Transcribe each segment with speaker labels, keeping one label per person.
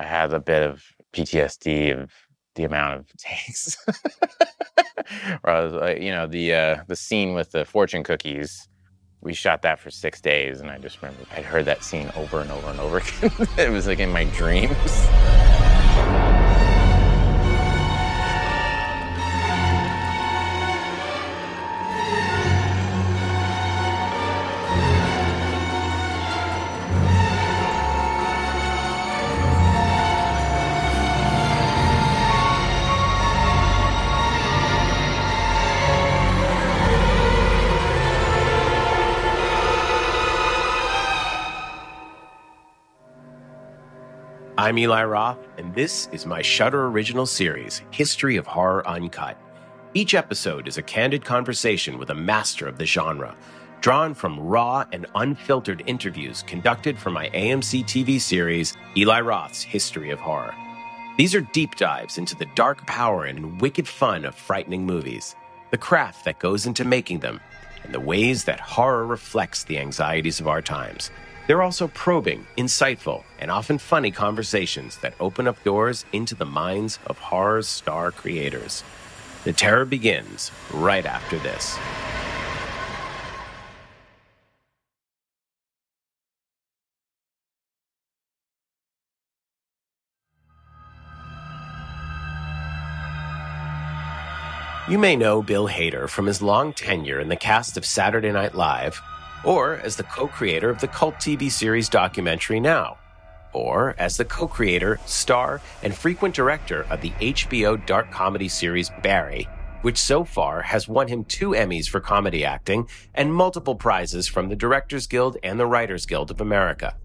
Speaker 1: I had a bit of PTSD of the amount of takes. You know, the uh, the scene with the fortune cookies. We shot that for six days, and I just remember I'd heard that scene over and over and over again. it was like in my dreams.
Speaker 2: I'm Eli Roth, and this is my Shudder original series, History of Horror Uncut. Each episode is a candid conversation with a master of the genre, drawn from raw and unfiltered interviews conducted for my AMC TV series, Eli Roth's History of Horror. These are deep dives into the dark power and wicked fun of frightening movies, the craft that goes into making them, and the ways that horror reflects the anxieties of our times. They're also probing, insightful, and often funny conversations that open up doors into the minds of horror's star creators. The terror begins right after this. You may know Bill Hader from his long tenure in the cast of Saturday Night Live, or as the co creator of the cult TV series Documentary Now, or as the co creator, star, and frequent director of the HBO dark comedy series Barry, which so far has won him two Emmys for comedy acting and multiple prizes from the Directors Guild and the Writers Guild of America.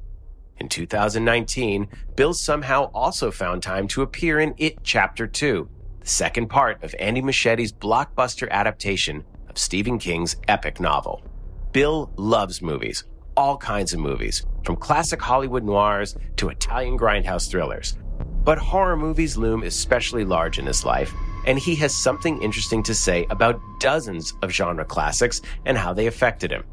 Speaker 2: In 2019, Bill somehow also found time to appear in It Chapter 2, the second part of Andy Muschietti's blockbuster adaptation of Stephen King's epic novel. Bill loves movies, all kinds of movies, from classic Hollywood noirs to Italian grindhouse thrillers. But horror movies loom especially large in his life, and he has something interesting to say about dozens of genre classics and how they affected him.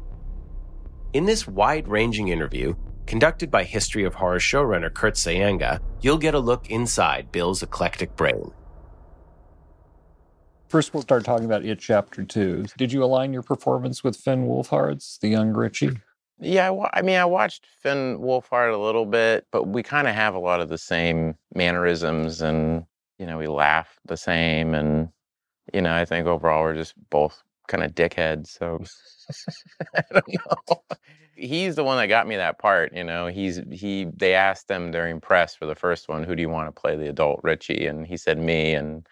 Speaker 2: In this wide ranging interview, conducted by History of Horror showrunner Kurt Sayenga, you'll get a look inside Bill's eclectic brain.
Speaker 3: First, we'll start talking about it, chapter two. Did you align your performance with Finn Wolfhard's, the young Richie?
Speaker 1: Yeah, I, wa- I mean, I watched Finn Wolfhard a little bit, but we kind of have a lot of the same mannerisms, and you know, we laugh the same, and you know, I think overall we're just both kind of dickheads. So I don't know. He's the one that got me that part. You know, he's he. They asked him during press for the first one, "Who do you want to play the adult Richie?" And he said me, and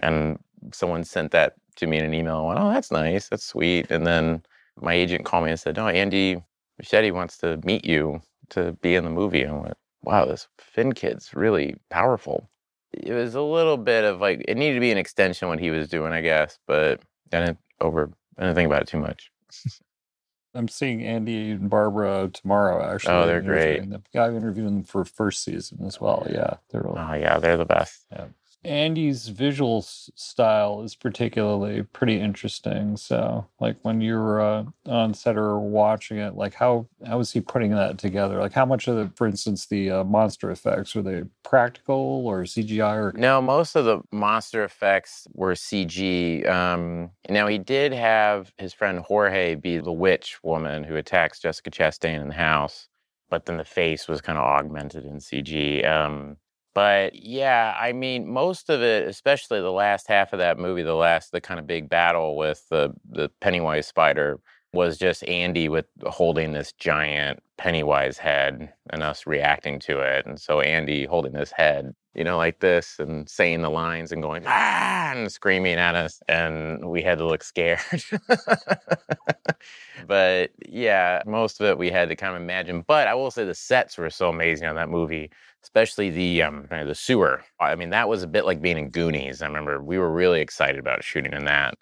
Speaker 1: and someone sent that to me in an email. I went, "Oh, that's nice. That's sweet." And then my agent called me and said, "No, Andy Muschietti wants to meet you to be in the movie." And I went, "Wow, this Finn kid's really powerful." It was a little bit of like it needed to be an extension what he was doing, I guess, but I didn't over. I didn't think about it too much.
Speaker 3: I'm seeing Andy and Barbara tomorrow. Actually,
Speaker 1: Oh, they're
Speaker 3: interviewing them. Yeah, I've interviewed them for first season as well. Yeah, they're really
Speaker 1: Oh yeah, they're the best.
Speaker 3: Andy's visual style is particularly pretty interesting. So, like when you were uh, on set or watching it, like how how was he putting that together? Like how much of the, for instance, the uh, monster effects were they practical or CGI or
Speaker 1: No, most of the monster effects were CG. Um, now he did have his friend Jorge be the witch woman who attacks Jessica Chastain in the house, but then the face was kind of augmented in CG. Um, but yeah, I mean, most of it, especially the last half of that movie, the last, the kind of big battle with the the Pennywise spider, was just Andy with holding this giant Pennywise head and us reacting to it. And so Andy holding this head, you know, like this and saying the lines and going, ah, and screaming at us. And we had to look scared. but yeah, most of it we had to kind of imagine. But I will say the sets were so amazing on that movie, especially the um, uh, the sewer. I mean, that was a bit like being in Goonies. I remember we were really excited about shooting in that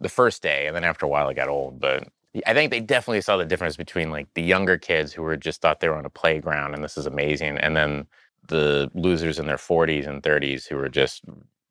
Speaker 1: the first day, and then after a while it got old. But I think they definitely saw the difference between like the younger kids who were just thought they were on a playground and this is amazing, and then the losers in their 40s and 30s who were just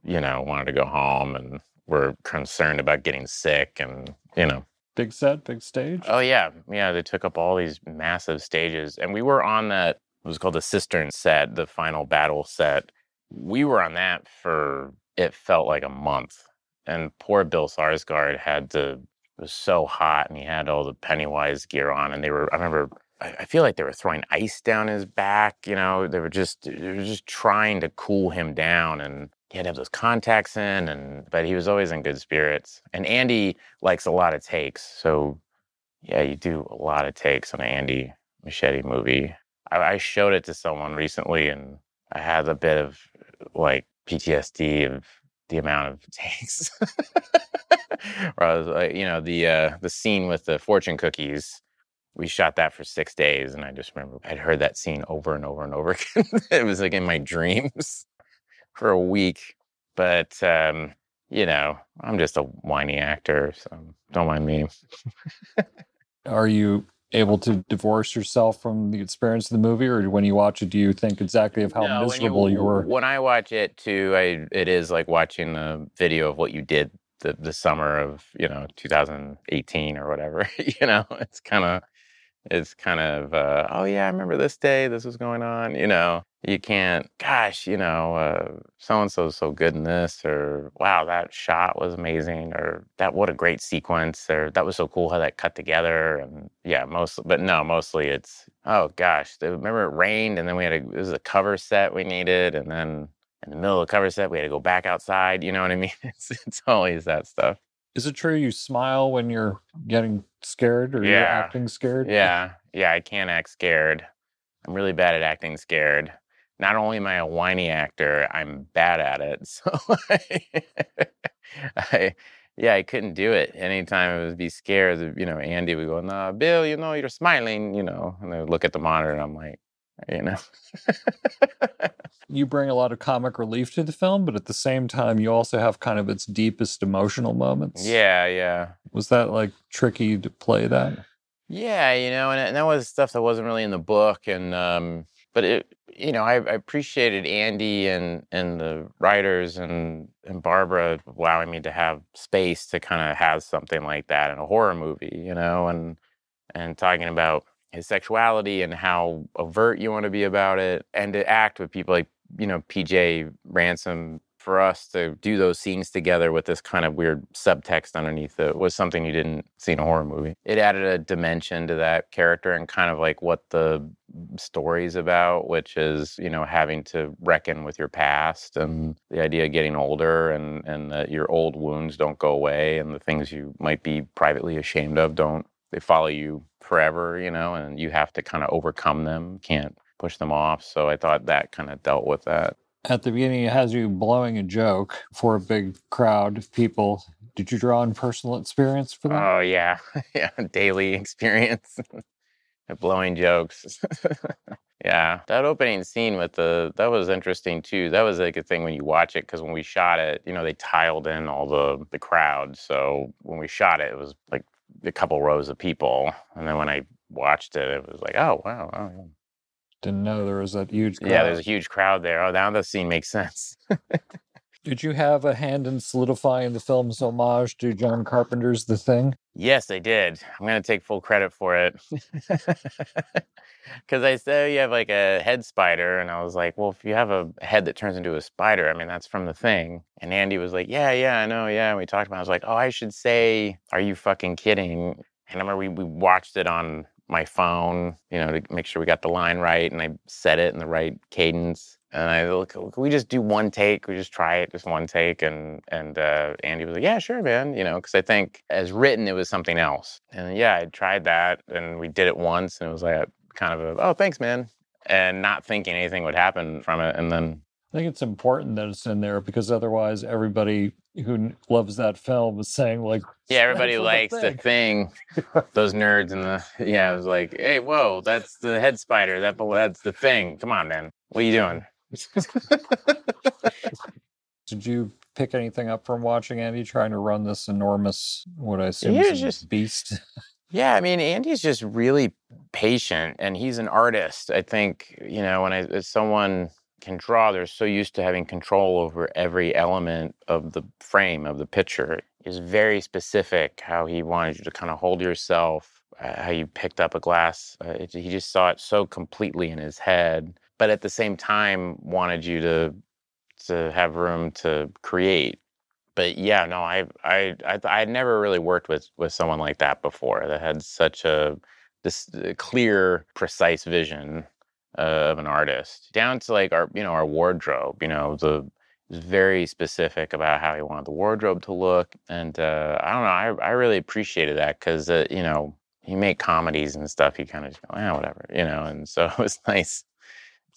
Speaker 1: you know wanted to go home and were concerned about getting sick and you know
Speaker 3: big set, big stage?
Speaker 1: Oh yeah, yeah. They took up all these massive stages, and we were on that It was called the Cistern set, the final battle set. We were on that for it felt like a month, and poor Bill Skarsgård had to. Was so hot, and he had all the Pennywise gear on, and they were. I remember. I I feel like they were throwing ice down his back. You know, they were just they were just trying to cool him down, and he had to have those contacts in. And but he was always in good spirits. And Andy likes a lot of takes, so yeah, you do a lot of takes on an Andy Muschietti movie. I, showed it to someone recently, and I had a bit of like PTSD of the amount of takes. Where I was like, you know, the uh, the scene with the fortune cookies. We shot that for six days, and I just remember I'd heard that scene over and over and over again. it was like in my dreams for a week. But um, you know, I'm just a whiny actor, so don't mind me.
Speaker 3: Are you able to divorce yourself from the experience of the movie, or when you watch it, do you think exactly of how
Speaker 1: No,
Speaker 3: miserable you, were?
Speaker 1: When I watch it too, I it is like watching a video of what you did the the summer of you know 2018 or whatever. you know, it's kind of it's kind of uh, oh yeah, I remember this day. This was going on. You know, you can't. Gosh, you know, so and so's so good in this, or wow, that shot was amazing, or that what a great sequence, or that was so cool how that cut together. And yeah, most, but no, mostly it's oh gosh, remember it rained, and then we had a it was a cover set we needed, and then in the middle of the cover set we had to go back outside. You know what I mean? It's it's always that stuff.
Speaker 3: Is it true you smile when you're getting scared or you're
Speaker 1: Yeah.
Speaker 3: acting scared?
Speaker 1: Yeah, yeah, I can't act scared. I'm really bad at acting scared. Not only am I a whiny actor, I'm bad at it. So I, yeah, I couldn't do it. Anytime I would be scared, you know, Andy would go, "No, Bill, you know, you're smiling," you know, and I would look at the monitor, and I'm like, you know,
Speaker 3: You bring a lot of comic relief to the film, but at the same time, you also have kind of its deepest emotional moments.
Speaker 1: yeah, yeah.
Speaker 3: Was that like tricky to play that?
Speaker 1: Yeah, you know, and, and that was stuff that wasn't really in the book, and um, but it, you know, I, I appreciated Andy and and the writers and and Barbara allowing me to have space to kind of have something like that in a horror movie, you know, and and talking about his sexuality and how overt you want to be about it, and to act with people like you know PJ Ransone for us to do those scenes together with this kind of weird subtext underneath it was something you didn't see in a horror movie. It added a dimension to that character and kind of like what the story's about, which is, you know, having to reckon with your past and the idea of getting older and, and that your old wounds don't go away and the things you might be privately ashamed of don't. They follow you forever, you know, and you have to kind of overcome them, can't push them off. So I thought that kind of dealt with that.
Speaker 3: At the beginning, it has you blowing a joke for a big crowd of people. Did you draw on personal experience for that?
Speaker 1: Oh yeah, yeah, daily experience, blowing jokes. yeah, that opening scene with the that was interesting too. That was like a thing when you watch it because when we shot it, you know, they tiled in all the the crowd. So when we shot it, it was like a couple rows of people, and then when I watched it, it was like, oh wow, oh, yeah.
Speaker 3: Didn't know there was that huge crowd.
Speaker 1: yeah, there's a huge crowd there. Oh, now the scene makes sense.
Speaker 3: Did you have a hand in solidifying the film's homage to John Carpenter's The Thing?
Speaker 1: Yes, I did. I'm going to take full credit for it. Because I said you have like a head spider, and I was like, well, if you have a head that turns into a spider, I mean, that's from the thing. And Andy was like, yeah, yeah, I know, yeah. And we talked about it. I was like, oh, I should say, are you fucking kidding? And I remember we, we watched it on my phone, you know, to make sure we got the line right, and I said it in the right cadence. And I look, can we just do one take? We just try it, just one take. And and uh, Andy was like, yeah, sure, man. You know, because I think as written, it was something else. And yeah, I tried that, and we did it once, and it was like kind of a, oh, thanks, man, and not thinking anything would happen from it. And then
Speaker 3: I think it's important that it's in there because otherwise, everybody who loves that film is saying like,
Speaker 1: yeah, everybody
Speaker 3: "That's the
Speaker 1: likes the thing. Those nerds and the yeah, it was like, hey, whoa, that's the head spider. That that's the thing. Come on, man, what are you doing?
Speaker 3: Did you pick anything up from watching Andy trying to run this enormous, what I assume is
Speaker 1: just-
Speaker 3: beast?
Speaker 1: Yeah, I mean, Andy's just really patient and he's an artist. I think, you know, when I, someone can draw, they're so used to having control over every element of the frame of the picture. Is very specific how he wanted you to kind of hold yourself, uh, how you picked up a glass. Uh, it, he just saw it so completely in his head, but at the same time wanted you to to have room to create. But yeah, no, I I I I had never really worked with with someone like that before that had such a this uh, clear, precise vision uh, of an artist, down to like our you know our wardrobe. You know the was very specific about how he wanted the wardrobe to look, and uh, I don't know, I I really appreciated that because uh, you know he made comedies and stuff. He kind of just go, yeah, whatever, you know, and so it was nice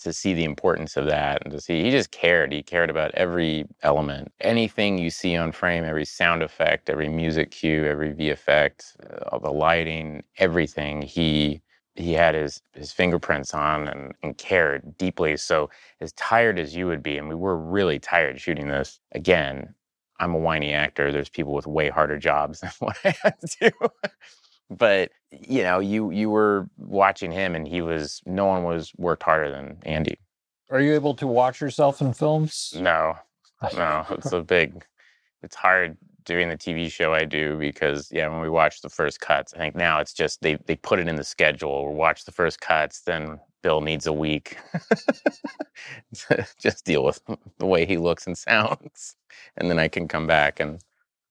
Speaker 1: to see the importance of that and to see he just cared. He cared about every element, anything you see on frame, every sound effect, every music cue, every V effect, uh, all the lighting, everything. He he had his his fingerprints on and, and cared deeply. So as tired as you would be, and we were really tired shooting this. Again, I'm a whiny actor. There's people with way harder jobs than what I had to do but you know, you you were watching him, and he was no one was worked harder than Andy.
Speaker 3: Are you able to watch yourself in films?
Speaker 1: No, no, it's a big. It's hard doing the TV show I do because yeah, when we watch the first cuts, I think now it's just they they put it in the schedule. We watch the first cuts, then Bill needs a week to just deal with the way he looks and sounds, and then I can come back and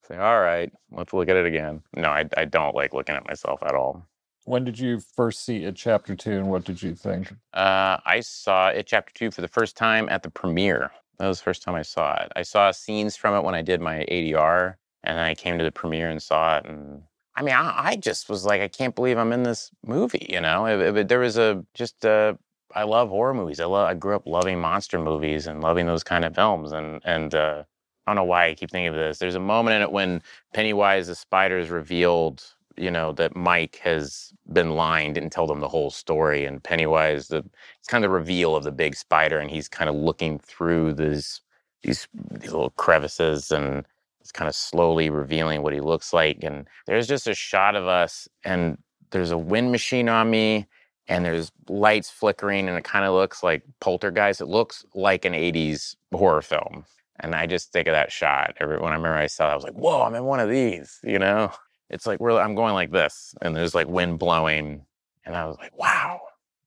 Speaker 1: Say, all right, let's look at it again. No, I, I don't like looking at myself at all.
Speaker 3: When did you first see it chapter two and what did you think?
Speaker 1: Uh, I saw it chapter two for the first time at the premiere. That was the first time I saw it. I saw scenes from it when I did my ADR, and then I came to the premiere and saw it. And I mean, I, I just was like, I can't believe I'm in this movie. You know, it, it, there was a just uh, I love horror movies. I love. I grew up loving monster movies and loving those kind of films. And and uh, I don't know why I keep thinking of this. There's a moment in it when Pennywise the spider is revealed, you know, that Mike has been lying, didn't tell them the whole story. And Pennywise, the it's kind of the reveal of the big spider, and he's kind of looking through these these these little crevices and it's kind of slowly revealing what he looks like. And there's just a shot of us, and there's a wind machine on me, and there's lights flickering, and it kind of looks like poltergeist. It looks like an 80s horror film. And I just think of that shot. Every when I remember I saw it, I was like, whoa, I'm in one of these, you know? It's like we're I'm going like this, and there's like wind blowing. And I was like, wow,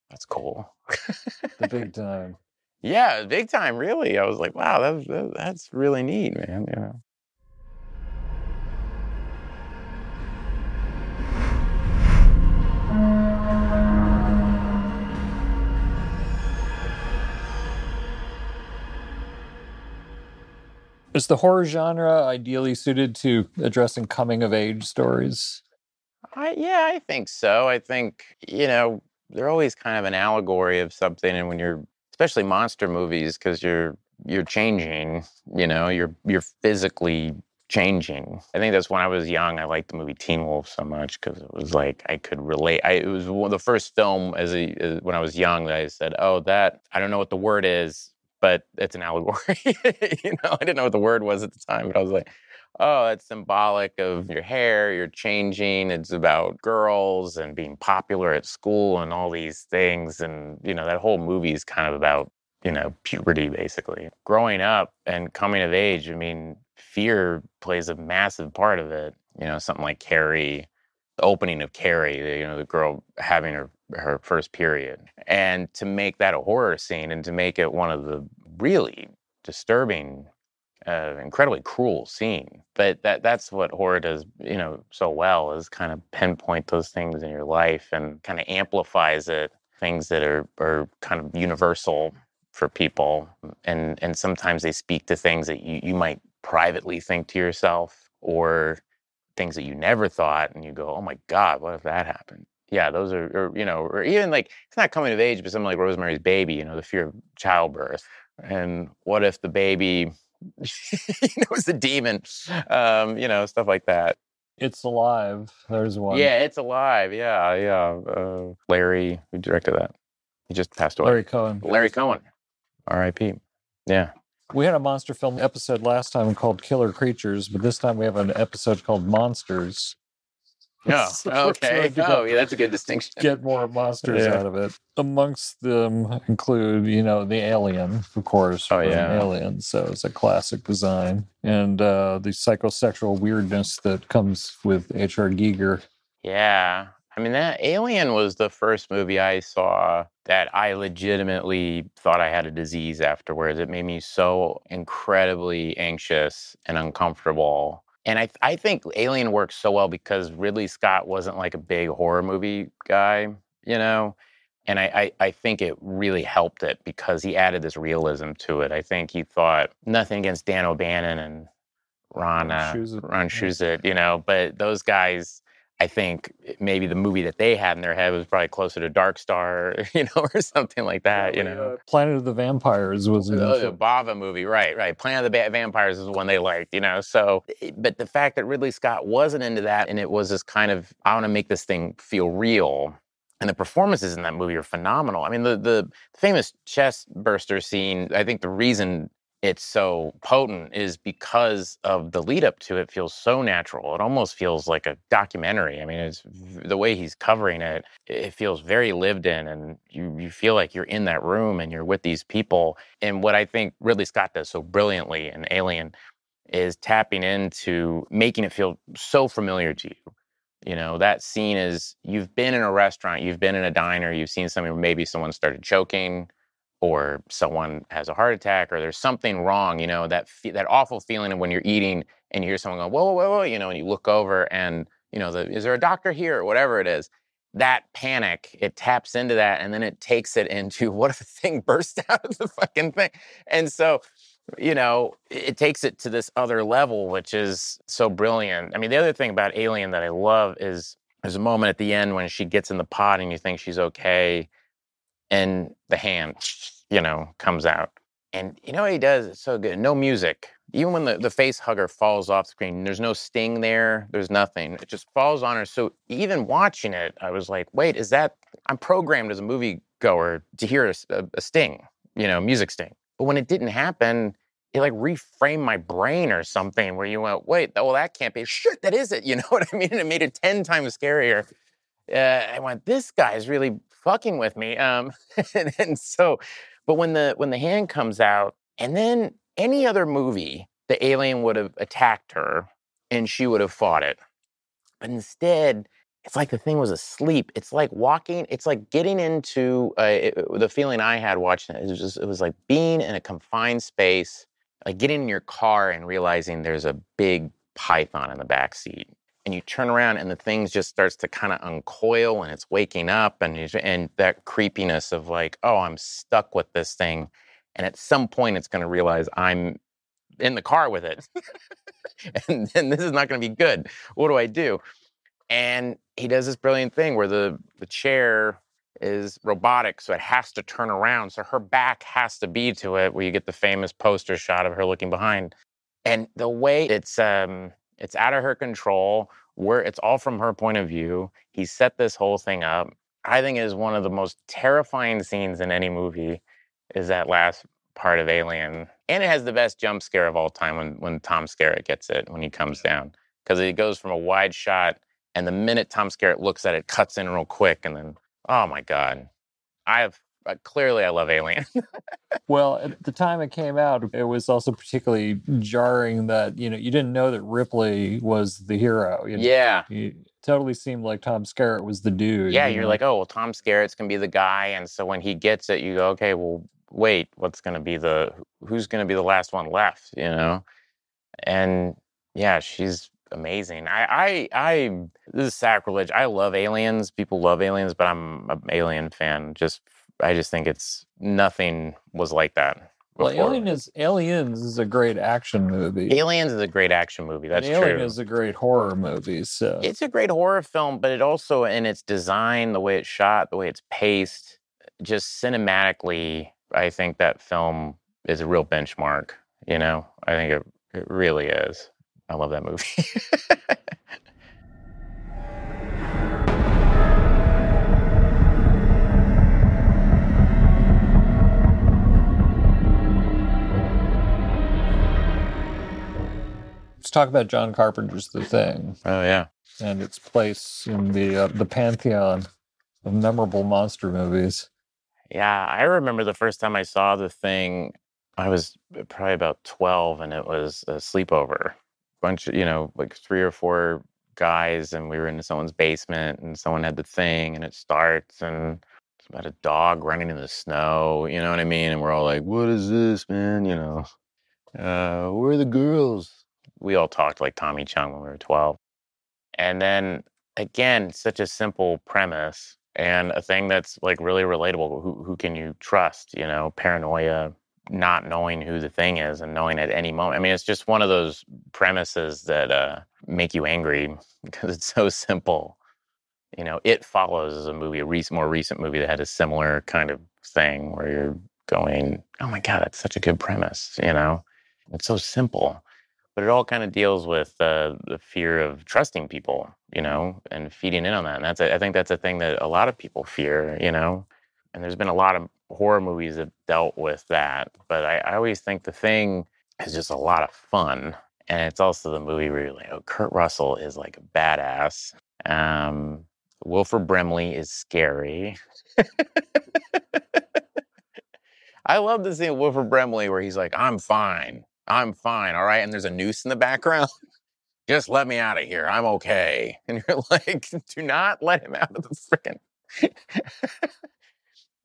Speaker 1: that's cool.
Speaker 3: the big time.
Speaker 1: Yeah, big time, really. I was like, wow, that's that's really neat, man. You know.
Speaker 3: Is the horror genre ideally suited to addressing coming of age stories?
Speaker 1: I, yeah, I think so. I think, you know, they're always kind of an allegory of something. And when you're, especially monster movies, because you're, you're changing, you know, you're, you're physically changing. I think that's when I was young. I liked the movie Teen Wolf so much because it was like I could relate. I, it was the first film as a as, when I was young that I said, "Oh, that I don't know what the word is, but it's an allegory. you know, I didn't know what the word was at the time, but I was like, oh, it's symbolic of your hair, you're changing. It's about girls and being popular at school and all these things. And, you know, that whole movie is kind of about, you know, puberty basically. Growing up and coming of age, I mean, fear plays a massive part of it. You know, something like Carrie, the opening of Carrie, you know, the girl having her her first period. And to make that a horror scene and to make it one of the really disturbing, uh, incredibly cruel scene. But that that's what horror does, you know, so well is kind of pinpoint those things in your life and kind of amplifies it, things that are are kind of universal for people. And and sometimes they speak to things that you, you might privately think to yourself or things that you never thought and you go, oh my God, what if that happened? Yeah, those are, or, you know, or even like it's not coming of age, but something like Rosemary's Baby, you know, the fear of childbirth, and what if the baby, you know, is a demon, um, you know, stuff like that.
Speaker 3: It's alive. There's one.
Speaker 1: Yeah, it's alive. Yeah, yeah. Uh, Larry, who directed that, he just passed away.
Speaker 3: Larry Cohen.
Speaker 1: Larry Cohen, R.I.P. Yeah.
Speaker 3: We had a monster film episode last time called Killer Creatures, but this time we have an episode called Monsters.
Speaker 1: Oh, okay. Oh, yeah, that's a good distinction.
Speaker 3: Get more monsters yeah. out of it. Amongst them include, you know, the alien, of course.
Speaker 1: Oh, yeah.
Speaker 3: Alien. So it's a classic design. And uh, the psychosexual weirdness that comes with H.R. Giger.
Speaker 1: Yeah. I mean, that Alien was the first movie I saw that I legitimately thought I had a disease afterwards. It made me so incredibly anxious and uncomfortable. And I, I think Alien works so well because Ridley Scott wasn't like a big horror movie guy, you know? And I, I, I think it really helped it because he added this realism to it. I think he thought nothing against Dan O'Bannon and Ron, uh, Ron. Shusett, you know, but those guys, I think maybe the movie that they had in their head was probably closer to Dark Star, you know, or something like that, you know.
Speaker 3: Planet of the Vampires was
Speaker 1: Oh, the. Bava movie, right, right. Planet of the Ba- Vampires is the one they liked, you know. So, eh, but the fact that Ridley Scott wasn't into that, and it was this kind of, I want to make this thing feel real, and the performances in that movie are phenomenal. I mean, the the famous chest burster scene. I think the reason it's so potent is because of the lead up to it feels so natural. It almost feels like a documentary. I mean, it's the way he's covering it. It feels very lived in, and you you feel like you're in that room and you're with these people. And what I think Ridley Scott does so brilliantly in Alien is tapping into making it feel so familiar to you. You know, that scene is you've been in a restaurant, you've been in a diner, you've seen something maybe someone started choking or someone has a heart attack or there's something wrong, you know, that fe- that awful feeling of when you're eating and you hear someone go, whoa, whoa, whoa, you know, and you look over and, you know, the, is there a doctor here or whatever it is. That panic, it taps into that and then it takes it into what if a thing burst out of the fucking thing? And so you know, it it takes it to this other level, which is so brilliant. I mean, the other thing about Alien that I love is there's a moment at the end when she gets in the pod and you think she's okay, and the hand, you know, comes out. And you know what he does? It's so good. No music. Even when the, the face hugger falls off screen, there's no sting there. There's nothing. It just falls on her. So even watching it, I was like, wait, is that? I'm programmed as a movie goer to hear a sting, you know, music sting. But when it didn't happen, it like reframed my brain or something where you went, wait, well, that can't be. Shit, that is it. You know what I mean? And it made it 10 times scarier. Uh, I went, this guy's really fucking with me. Um, and, and so, but when the when the hand comes out, and then any other movie, the alien would have attacked her and she would have fought it. But instead, it's like the thing was asleep. It's like walking. It's like getting into uh, it- the feeling I had watching it. It was just it was like being in a confined space, like getting in your car and realizing there's a big python in the back seat. And you turn around and the thing just starts to kind of uncoil and it's waking up and and that creepiness of like, oh, I'm stuck with this thing. And at some point it's going to realize I'm in the car with it. and then this is not going to be good. What do I do? And he does this brilliant thing where the, the chair is robotic, so it has to turn around. So her back has to be to it, where you get the famous poster shot of her looking behind. And the way it's um it's out of her control, where it's all from her point of view. He set this whole thing up. I think is one of the most terrifying scenes in any movie is that last part of Alien. And it has the best jump scare of all time when when Tom Skerritt gets it when he comes down. Because it goes from a wide shot and the minute Tom Skerritt looks at it, cuts in real quick, and then oh my god, I have uh, clearly I love Alien.
Speaker 3: Well, at the time it came out, it was also particularly jarring that you know you didn't know that Ripley was the hero. You know?
Speaker 1: yeah,
Speaker 3: It totally seemed like Tom Skerritt was the dude.
Speaker 1: yeah.
Speaker 3: you
Speaker 1: You're like, oh well, Tom Skerritt's gonna be the guy, and so when he gets it, you go, okay, well, wait, what's gonna be the who's gonna be the last one left? You know, and yeah, she's amazing. I, I, I. This is sacrilege. I love aliens. People love aliens, but I'm an alien fan. Just, I just think it's nothing was like that.
Speaker 3: well,
Speaker 1: before.
Speaker 3: Alien is Aliens is a great action movie.
Speaker 1: Aliens is a great action movie. That's
Speaker 3: Alien
Speaker 1: true.
Speaker 3: is a great horror movie. So
Speaker 1: It's a great horror film, but it also in its design, the way it's shot, the way it's paced, just cinematically, I think that film is a real benchmark. You know, I think it, it really is. I love that movie.
Speaker 3: talk about John Carpenter's The Thing
Speaker 1: oh yeah.
Speaker 3: and its place in the uh, the pantheon of memorable monster movies.
Speaker 1: Yeah, I remember the first time I saw the thing. I was probably about twelve, and it was a sleepover. Bunch of you know, like three or four guys and we were in someone's basement and someone had the thing and it starts and it's about a dog running in the snow, you know what I mean? And we're all like, what is this, man? You know, uh, where are the girls? We all talked like Tommy Chong when we were 12. And then again, such a simple premise and a thing that's like really relatable. Who, who can you trust? You know, paranoia, not knowing who the thing is and knowing at any moment. I mean, it's just one of those premises that uh, make you angry because it's so simple. You know, It Follows a movie, a recent, more recent movie that had a similar kind of thing where you're going, oh my God, that's such a good premise. You know, it's so simple. But it all kind of deals with uh, the fear of trusting people, you know, and feeding in on that. And that's, I think that's a thing that a lot of people fear, you know. And there's been a lot of horror movies that dealt with that. But I, I always think the thing is just a lot of fun. And it's also the movie where you're like, oh, Kurt Russell is like a badass. Um, Wilford Brimley is scary. I love the scene of Wilford Brimley where he's like, I'm fine. I'm fine. All right. And there's a noose in the background. Just let me out of here. I'm okay. And you're like, do not let him out of the freaking.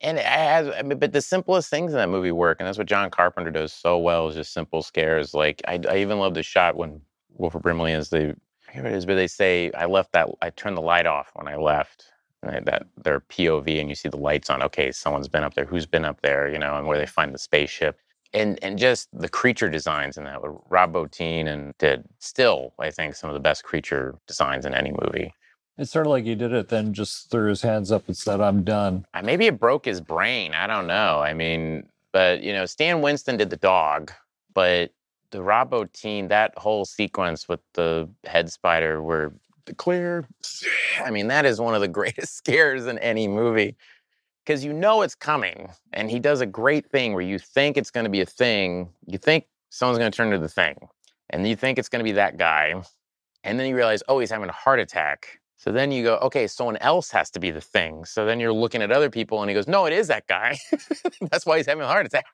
Speaker 1: and I mean, but the simplest things in that movie work. And that's what John Carpenter does so well is just simple scares. Like, I, I even love the shot when Wilford Brimley is the, here it is, but they say, I left that, I turned the light off when I left. And that their POV and you see the lights on. Okay, someone's been up there. Who's been up there? You know, and where they find the spaceship and and just the creature designs in that with Rob Bottin and did still I think some of the best creature designs in any movie.
Speaker 3: It's sort of like he did it, then just threw his hands up and said, "I'm done."
Speaker 1: Uh, maybe it broke his brain. I don't know. I mean, but you know, Stan Winston did the dog, but the Rob Bottin that whole sequence with the head spider where the clear. I mean, that is one of the greatest scares in any movie because you know it's coming. And he does a great thing where you think it's going to be a thing. You think someone's going to turn to the thing, and you think it's going to be that guy. And then you realize, oh, he's having a heart attack. So then you go, okay, someone else has to be the thing. So then you're looking at other people, and he goes, no, it is that guy. That's why he's having a heart attack.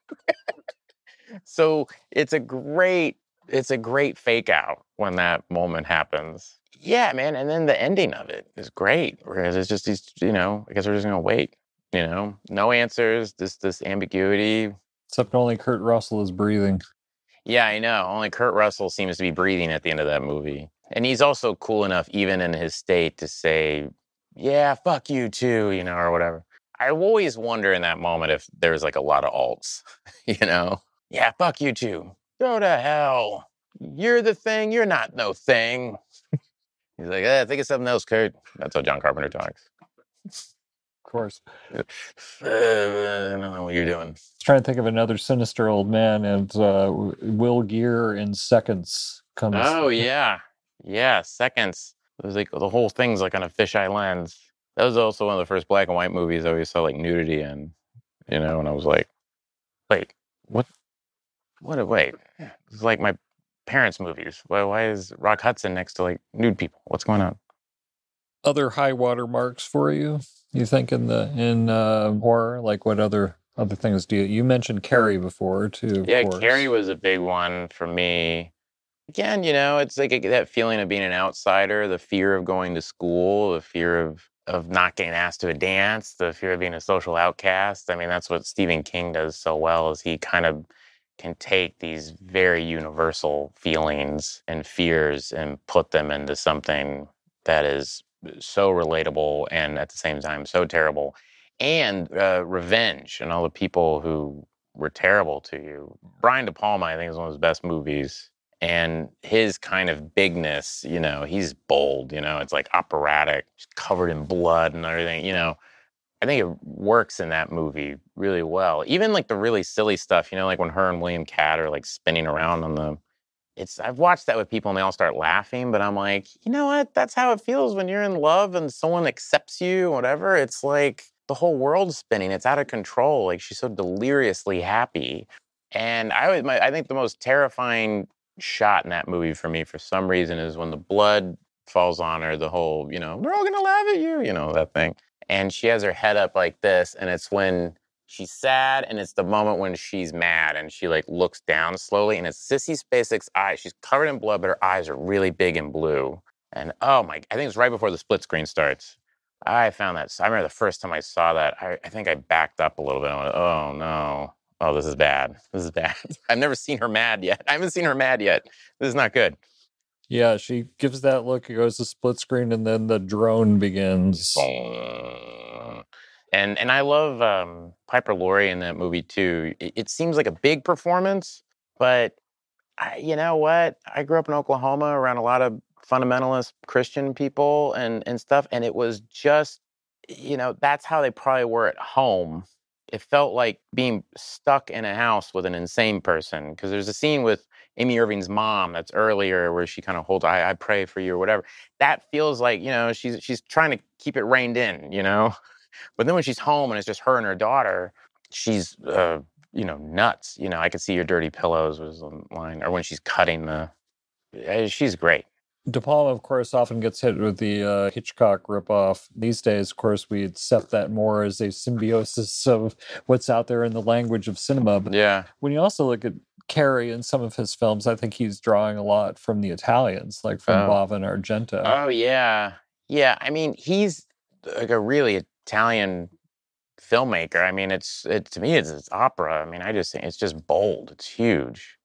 Speaker 1: so it's a great, it's a great fake out when that moment happens. Yeah, man. And then the ending of it is great. Whereas it's just these, you know, I guess we're just gonna wait. You know, no answers, this this ambiguity.
Speaker 3: Except only Kurt Russell is breathing.
Speaker 1: Yeah, I know. Only Kurt Russell seems to be breathing at the end of that movie. And he's also cool enough, even in his state, to say, yeah, fuck you too, you know, or whatever. I always wonder in that moment if there's like a lot of alts, you know? Yeah, fuck you too. Go to hell. You're the thing. You're not no thing. He's like, eh, think of something else, Kurt. That's how John Carpenter talks
Speaker 3: course.
Speaker 1: I don't know what you're doing. I was
Speaker 3: trying to think of another sinister old man, and uh, Will Geer in Seconds comes.
Speaker 1: Oh yeah, yeah, Seconds. It was like the whole thing's like on a fisheye lens. That was also one of the first black and white movies I always saw like nudity in. You know, and I was like, wait, what? What? A, Wait, it's like my parents' movies. Why? Why is Rock Hudson next to like nude people? What's going on?
Speaker 3: Other high water marks for you? You think in the in uh, horror, like what other other things do you? You mentioned Carrie before too.
Speaker 1: Yeah, Carrie was a big one for me. Again, you know, it's like a, that feeling of being an outsider, the fear of going to school, the fear of of not getting asked to a dance, the fear of being a social outcast. I mean, that's what Stephen King does so well. Is he kind of can take these very universal feelings and fears and put them into something that is so relatable and at the same time so terrible. And uh, revenge and all the people who were terrible to you. Brian De Palma, I think, is one of his best movies. And his kind of bigness, you know, he's bold, you know, it's like operatic, covered in blood and everything, you know. I think it works in that movie really well. Even like the really silly stuff, you know, like when her and William Katt are like spinning around on the it's I've watched that with people and they all start laughing, but I'm like, you know what? That's how it feels when you're in love and someone accepts you, whatever. It's like the whole world's spinning. It's out of control. Like she's so deliriously happy. And I would, my, I think the most terrifying shot in that movie for me, for some reason, is when the blood falls on her. The whole, you know, we're all gonna laugh at you, you know, that thing. And she has her head up like this, and it's when she's sad and it's the moment when she's mad and she like looks down slowly and it's Sissy Spacek's eyes. She's covered in blood, but her eyes are really big and blue. And oh my, I think it's right before the split screen starts. I found that, I remember the first time I saw that, I, I think I backed up a little bit. I went, oh no, oh, this is bad. This is bad. I've never seen her mad yet. I haven't seen her mad yet. This is not good.
Speaker 3: Yeah, she gives that look. It goes to split screen, and then the drone begins.
Speaker 1: And and I love um, Piper Laurie in that movie too. It, it seems like a big performance, but I, you know what? I grew up in Oklahoma around a lot of fundamentalist Christian people and and stuff, and it was just, you know, that's how they probably were at home. It felt like being stuck in a house with an insane person because there's a scene with Amy Irving's mom that's earlier where she kind of holds I, I pray for you or whatever. That feels like, you know, she's she's trying to keep it reined in, you know. But then when she's home and it's just her and her daughter, she's uh, you know, nuts. You know, I could see your dirty pillows was on line. Or when she's cutting the eh, she's great.
Speaker 3: De Palma, of course, often gets hit with the uh, Hitchcock ripoff. These days, of course, we accept that more as a symbiosis of what's out there in the language of cinema. But
Speaker 1: Yeah.
Speaker 3: when you also look at Carrie in some of his films, I think he's drawing a lot from the Italians, like from
Speaker 1: Oh.
Speaker 3: Bava and Argento.
Speaker 1: Oh yeah, yeah. I mean, he's like a really Italian filmmaker. I mean, it's it to me, it's, it's opera. I mean, I just it's just bold. It's huge.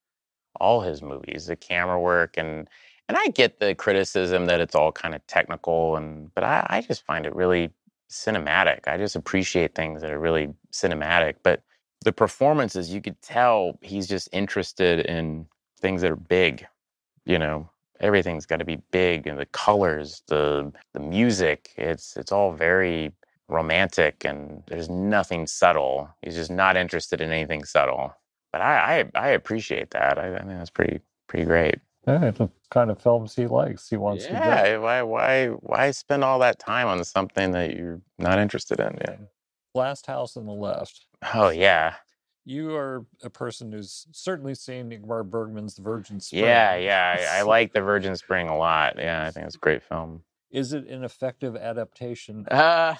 Speaker 1: All his movies, the camera work, and and I get the criticism that it's all kind of technical, and but I, I just find it really cinematic. I just appreciate things that are really cinematic. But the performances, you could tell he's just interested in things that are big. You know, everything's got to be big and the colors the the music it's it's all very romantic and there's nothing subtle he's just not interested in anything subtle but i i, I appreciate that I, I think that's pretty pretty great
Speaker 3: Yeah, the kind of films he likes, he wants to do.
Speaker 1: yeah why why why spend all that time on something that you're not interested in yeah
Speaker 3: Last House on the Left.
Speaker 1: oh yeah
Speaker 3: You are a person who's certainly seen Ingmar Bergman's The Virgin Spring.
Speaker 1: yeah yeah I, I like the virgin spring a lot yeah i think it's a great film
Speaker 3: Is it an effective adaptation?
Speaker 1: Uh,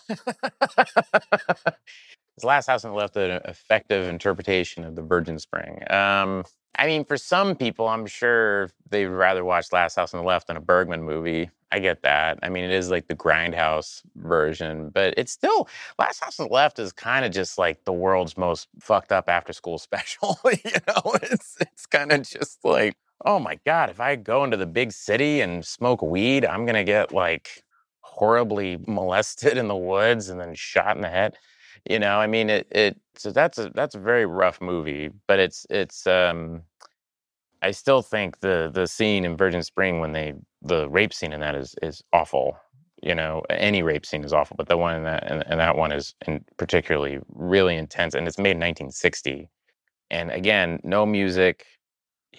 Speaker 1: his last house on the left, an effective interpretation of the Virgin Spring. Um, I mean, for some people, I'm sure they'd rather watch Last House on the Left than a Bergman movie. I get that. I mean, it is like the grindhouse version, but it's still Last House on the Left is kind of just like the world's most fucked up after school special. you know, it's it's kind of just like, oh my god, if I go into the big city and smoke weed, I'm gonna get like horribly molested in the woods and then shot in the head. You know, I mean, it it so that's a that's a very rough movie, but it's it's um I still think the the scene in Virgin Spring when they the rape scene in that is is awful. You know, any rape scene is awful, but the one in that and, and that one is in particularly really intense, and it's made in 1960. And again, no music.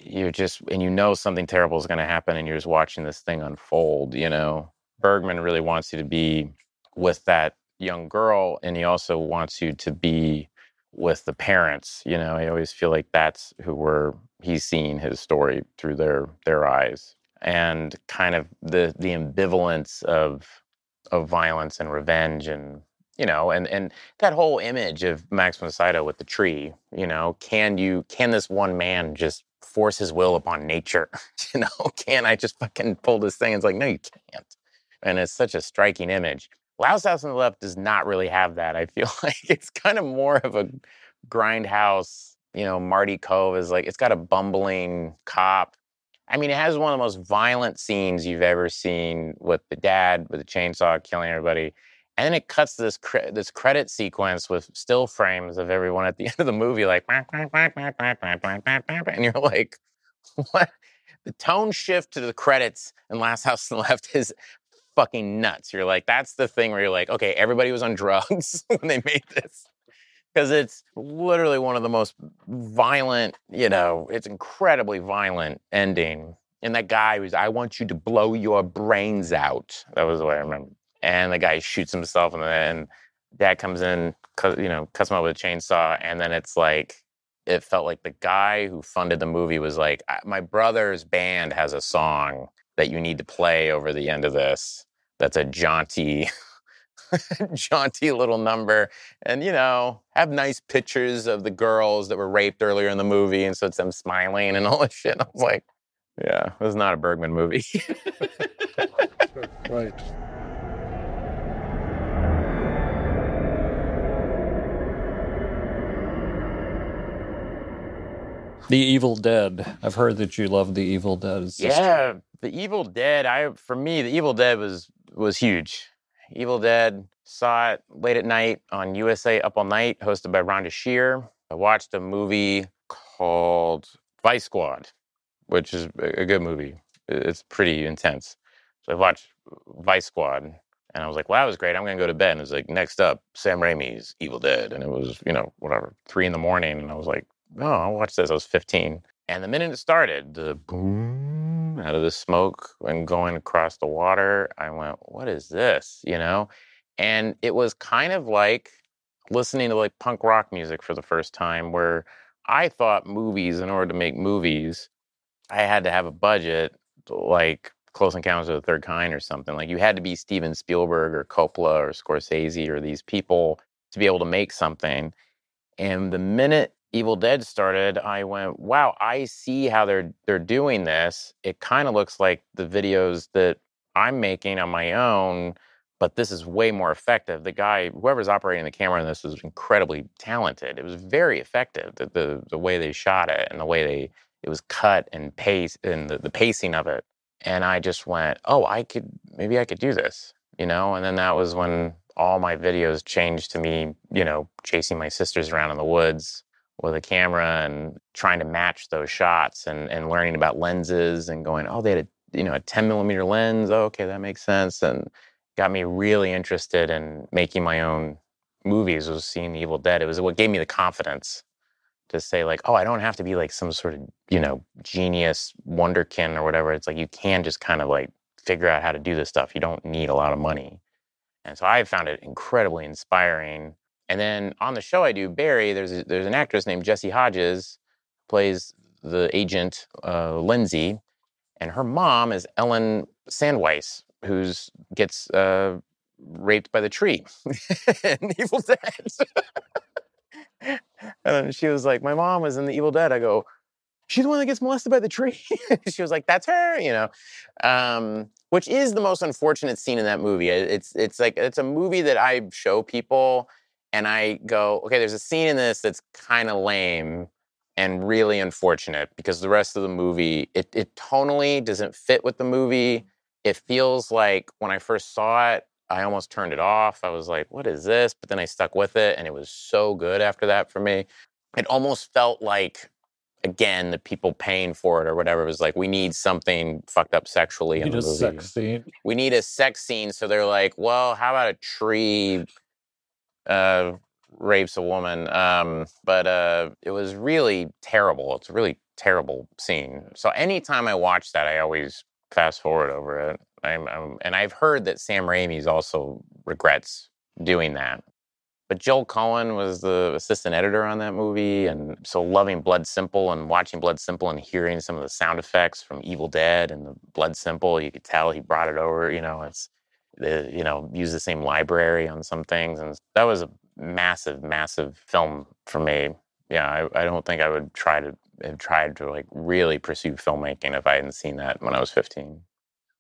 Speaker 1: You're just and you know something terrible is going to happen, and you're just watching this thing unfold. You know, Bergman really wants you to be with that young girl, and he also wants you to be with the parents. You know, I always feel like that's who we're he's seeing his story through their their eyes, and kind of the the ambivalence of of violence and revenge, and you know, and and that whole image of Max von Sydow with the tree. You know, can you can this one man just force his will upon nature? you know, can I just fucking pull this thing? It's like no, you can't. And it's such a striking image. Last House on the Left does not really have that. I feel like it's kind of more of a grindhouse. You know, Marty Kove is like, it's got a bumbling cop. I mean, it has one of the most violent scenes you've ever seen with the dad with the chainsaw killing everybody. And then it cuts this cre- this credit sequence with still frames of everyone at the end of the movie, like, and you're like, what? The tone shift to the credits in Last House on the Left is fucking nuts. You're like, that's the thing where you're like, okay, everybody was on drugs when they made this. Because it's literally one of the most violent, you know, it's incredibly violent ending. And that guy was, I want you to blow your brains out. That was the way I remember. And the guy shoots himself, and then dad comes in, you know, cuts him up with a chainsaw. And then it's like, it felt like the guy who funded the movie was like, my brother's band has a song that you need to play over the end of this. That's a jaunty, jaunty little number. And, you know, have nice pictures of the girls that were raped earlier in the movie. And so it's them smiling and all this shit. I was like, Yeah, this is not a Bergman movie.
Speaker 3: right. The Evil Dead. I've heard that you love The Evil Dead.
Speaker 1: Yeah, The Evil Dead. I for me, The Evil Dead was was huge. Evil Dead saw it late at night on USA Up All Night, hosted by Rhonda Shear. I watched a movie called Vice Squad, which is a good movie. It's pretty intense. So I watched Vice Squad, and I was like, "Well, that was great. I'm gonna go to bed." And it was like, next up, Sam Raimi's Evil Dead, and it was you know whatever three in the morning, and I was like, "Oh, I watched this." I was 15, and the minute it started, the boom out of the smoke and going across the water, I went, "What is this?" You know, and it was kind of like listening to like punk rock music for the first time, where I thought movies, in order to make movies, I had to have a budget like Close Encounters of the Third Kind or something. Like you had to be Steven Spielberg or Coppola or Scorsese or these people to be able to make something. And the minute Evil Dead started, I went, "Wow, I see how they're they're doing this. It kind of looks like the videos that I'm making on my own, but this is way more effective. The guy, whoever's operating the camera in this, was incredibly talented. It was very effective. The the, the way they shot it and the way they it was cut and pace and the, the pacing of it. And I just went, oh, I could maybe I could do this, you know. And then that was when all my videos changed to me, you know, chasing my sisters around in the woods with a camera and trying to match those shots and and learning about lenses and going, oh, they had a you know a 10 millimeter lens. Oh, okay, that makes sense. And got me really interested in making my own movies. Was seeing The Evil Dead. It was what gave me the confidence to say like, oh, I don't have to be like some sort of you know genius wonderkin or whatever. It's like you can just kind of like figure out how to do this stuff. You don't need a lot of money. And so I found it incredibly inspiring. And then on the show I do, Barry, there's a, there's an actress named Jessy Hodges, plays the agent uh, Lindsay, and her mom is Ellen Sandweiss, who's gets uh, raped by the tree in Evil Dead. and she was like, "My mom was in the Evil Dead." I go, "She's the one that gets molested by the tree." she was like, "That's her," you know, um, which is the most unfortunate scene in that movie. It's it's like it's a movie that I show people, and I go, "Okay, there's a scene in this that's kind of lame." And really unfortunate because the rest of the movie, it, it tonally doesn't fit with the movie. It feels like when I first saw it, I almost turned it off. I was like, what is this? But then I stuck with it and it was so good after that for me. It almost felt like, again, the people paying for it or whatever was like, we need something fucked up sexually in
Speaker 3: Need
Speaker 1: the
Speaker 3: a
Speaker 1: movie.
Speaker 3: sex scene.
Speaker 1: We need a sex scene. So they're like, well, how about a tree uh, rapes a woman? Um, but uh, it was really terrible. It's a really terrible scene. So anytime I watch that, I always fast forward over it. I'm, I'm, and I've heard that Sam Raimi's also regrets doing that. But Joel Coen was the assistant editor on that movie, and so loving Blood Simple and watching Blood Simple and hearing some of the sound effects from Evil Dead and the Blood Simple, you could tell he brought it over. You know, it's the you know use the same library on some things, and that was a massive, massive film for me. Yeah, I, I don't think I would try to have tried to like really pursue filmmaking if I hadn't seen that when I was 15.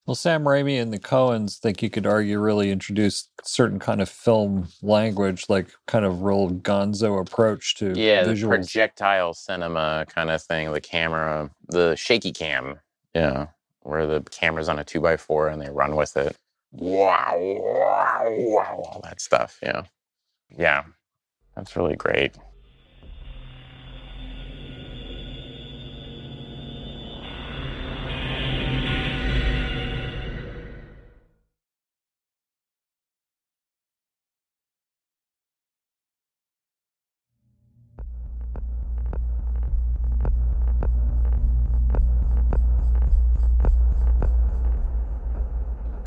Speaker 3: Well, Sam Raimi and the Coens think you could argue really introduced certain kind of film language, like kind of real gonzo approach to
Speaker 1: Yeah, the
Speaker 3: visuals.
Speaker 1: projectile cinema kind of thing, the camera, the shaky cam. Yeah, where the camera's on a two by four and they run with it. Wow, wow, wow, all that stuff. Yeah. Yeah. That's really great.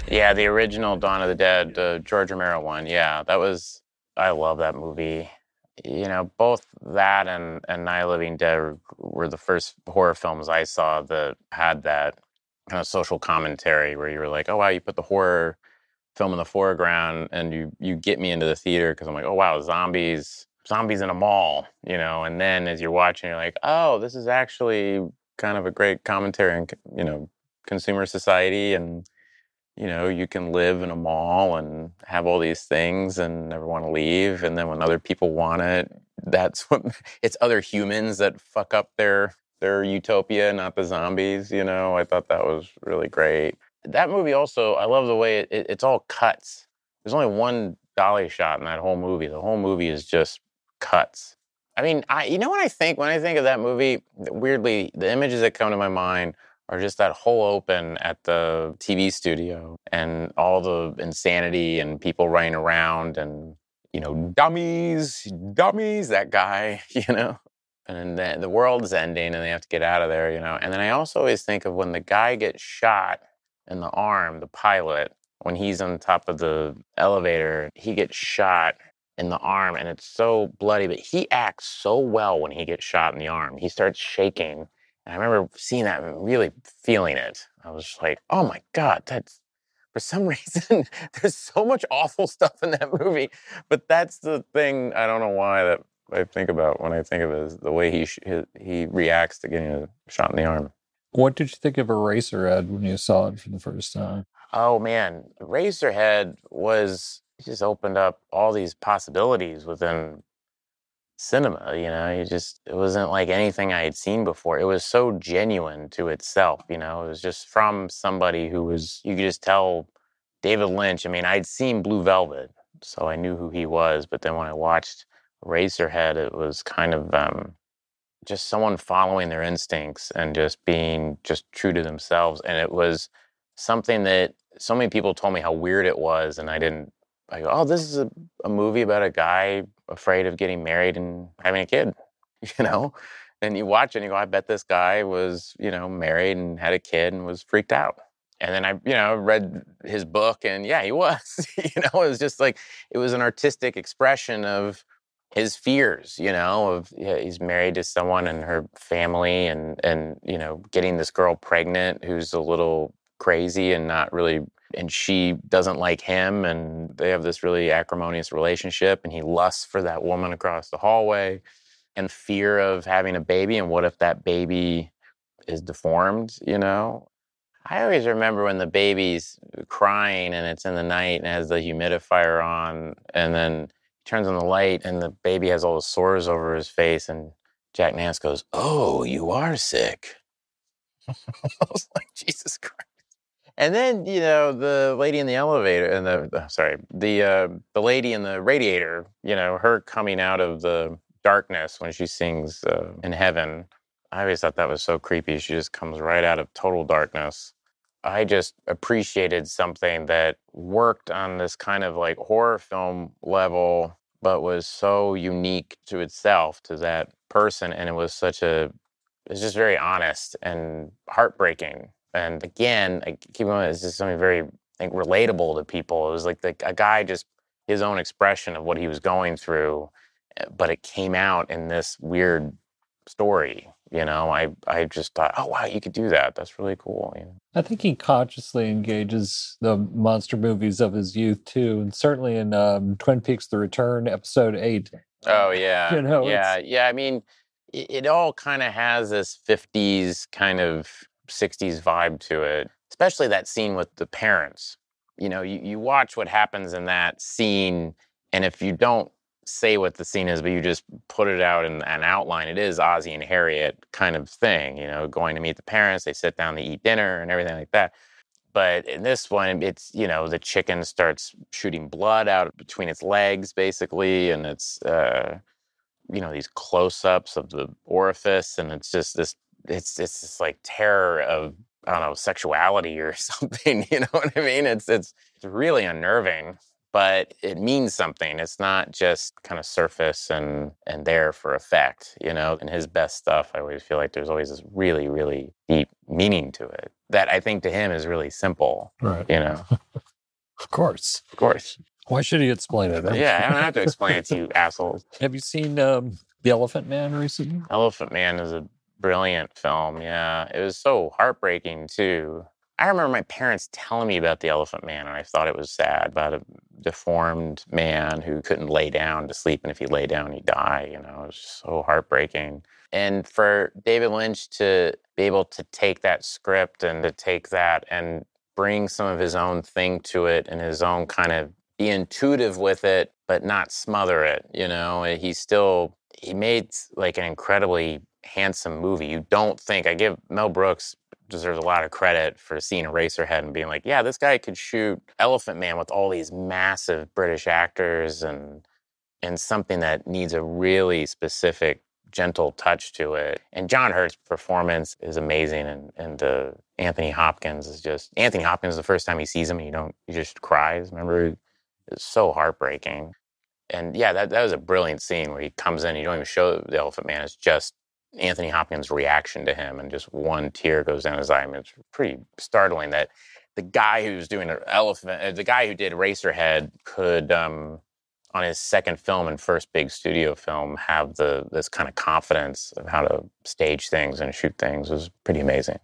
Speaker 1: Yeah, the original Dawn of the Dead, the George Romero one. Yeah, that was. I love that movie. You know, both that and and Night of Living Dead were, were the first horror films I saw that had that kind of social commentary, where you were like, "Oh wow, you put the horror film in the foreground, and you you get me into the theater because I'm like, oh wow, zombies, zombies in a mall," you know. And then as you're watching, you're like, "Oh, this is actually kind of a great commentary on you know consumer society and you know you can live in a mall and have all these things and never want to leave and then when other people want it that's what it's other humans that fuck up their their utopia not the zombies you know? I thought that was really great. That movie also i love the way it, it, it's all cuts. There's only one dolly shot in that whole movie. The whole movie is just cuts. I mean i you know what i think? When i think of that movie weirdly the images that come to my mind are just that whole open at the tv studio and all the insanity and people running around and you know dummies dummies that guy you know? And then the world's ending and they have to get out of there you know? And then i also always think of when the guy gets shot in the arm the pilot when he's on top of the elevator he gets shot in the arm and it's so bloody but he acts so well when he gets shot in the arm. He starts shaking and i remember seeing that and really feeling it i was like oh my god that's for some reason there's so much awful stuff in that movie but that's the thing i don't know why that I think about when I think of it is the way he sh- he reacts to getting a shot in the arm.
Speaker 3: What did you think of Eraserhead when you saw it for the first time?
Speaker 1: Oh man, Eraserhead was just opened up all these possibilities within cinema. You know, you just it wasn't like anything I had seen before. It was so genuine to itself. You know, it was just from somebody who was you could just tell David Lynch. I mean, I'd seen Blue Velvet, so I knew who he was. But then when I watched Eraserhead, it was kind of um, just someone following their instincts and just being just true to themselves. And it was something that so many people told me how weird it was, and I didn't. I go, oh, this is a, a movie about a guy afraid of getting married and having a kid, you know. And you watch and you go, I bet this guy was, you know, married and had a kid and was freaked out. And then I, you know, read his book and yeah, he was. you know, it was just like it was an artistic expression of his fears, you know, of yeah, he's married to someone and her family and and you know, getting this girl pregnant who's a little crazy and not really and she doesn't like him and they have this really acrimonious relationship and he lusts for that woman across the hallway and fear of having a baby and what if that baby is deformed, you know? I always remember when the baby's crying and it's in the night and has the humidifier on and then he turns on the light and the baby has all the sores over his face and Jack Nance goes, "Oh, you are sick." I was like, "Jesus Christ." And then you know the lady in the elevator and the uh, sorry the uh, the lady in the radiator. You know her coming out of the darkness when she sings uh, in heaven. I always thought that was so creepy. She just comes right out of total darkness. I just appreciated something that worked on this kind of like horror film level, but was so unique to itself, to that person. And it was such a, it's just very honest and heartbreaking. And again, I keep going, it's just something very like, relatable to people. It was like the, a guy just, his own expression of what he was going through, eh, but it came out in this weird story you know i i just thought oh wow you could do that that's really cool you know?
Speaker 3: i think he consciously engages the monster movies of his youth too and certainly in um, twin peaks the return episode 8
Speaker 1: oh yeah
Speaker 3: you know
Speaker 1: yeah yeah i mean it, it all kind of has this 50s kind of 60s vibe to it especially that scene with the parents you know you, you watch what happens in that scene and if you don't say what the scene is, but you just put it out in an outline. It is Ozzy and Harriet kind of thing, you know, going to meet the parents, they sit down, they eat dinner and everything like that. But in this one, it's, you know, the chicken starts shooting blood out between its legs, basically, and it's, uh, you know, these close ups of the orifice, and it's just this, it's, it's this like terror of, I don't know, sexuality or something, you know what I mean? It's, it's, it's really unnerving but it means something. It's not just kind of surface and and there for effect, you know. In his best stuff, I always feel like there's always this really, really deep meaning to it that I think to him is really simple.
Speaker 3: Right.
Speaker 1: You know.
Speaker 3: of course.
Speaker 1: Of course.
Speaker 3: Why should he explain it?
Speaker 1: Yeah, I don't have to explain it to you assholes.
Speaker 3: Have you seen um, The Elephant Man recently?
Speaker 1: Elephant Man is a brilliant film. Yeah, it was so heartbreaking too. I remember my parents telling me about the Elephant Man, and I thought it was sad about a deformed man who couldn't lay down to sleep, and if he lay down, he'd die. You know, it was so heartbreaking. And for David Lynch to be able to take that script and to take that and bring some of his own thing to it and his own kind of be intuitive with it, but not smother it. You know, eh, he still he made like an incredibly handsome movie. You don't think I give Mel Brooks deserves a lot of credit for seeing Eraserhead and being like, yeah, this guy could shoot Elephant Man with all these massive British actors and and something that needs a really specific gentle touch to it. And John Hurt's performance is amazing and and uh, Anthony Hopkins is just Anthony Hopkins the first time he sees him, and you don't he just cries. Remember it's so heartbreaking. And yeah, that, that was a brilliant scene where he comes in, you don't even show the Elephant Man, it's just Anthony Hopkins' reaction to him, and just one tear goes down his eye. I mean, it's pretty startling that the guy who's doing an elephant, uh, the guy who did Racerhead, could um, on his second film and first big studio film have the this kind of confidence of how to stage things and shoot things was pretty amazing.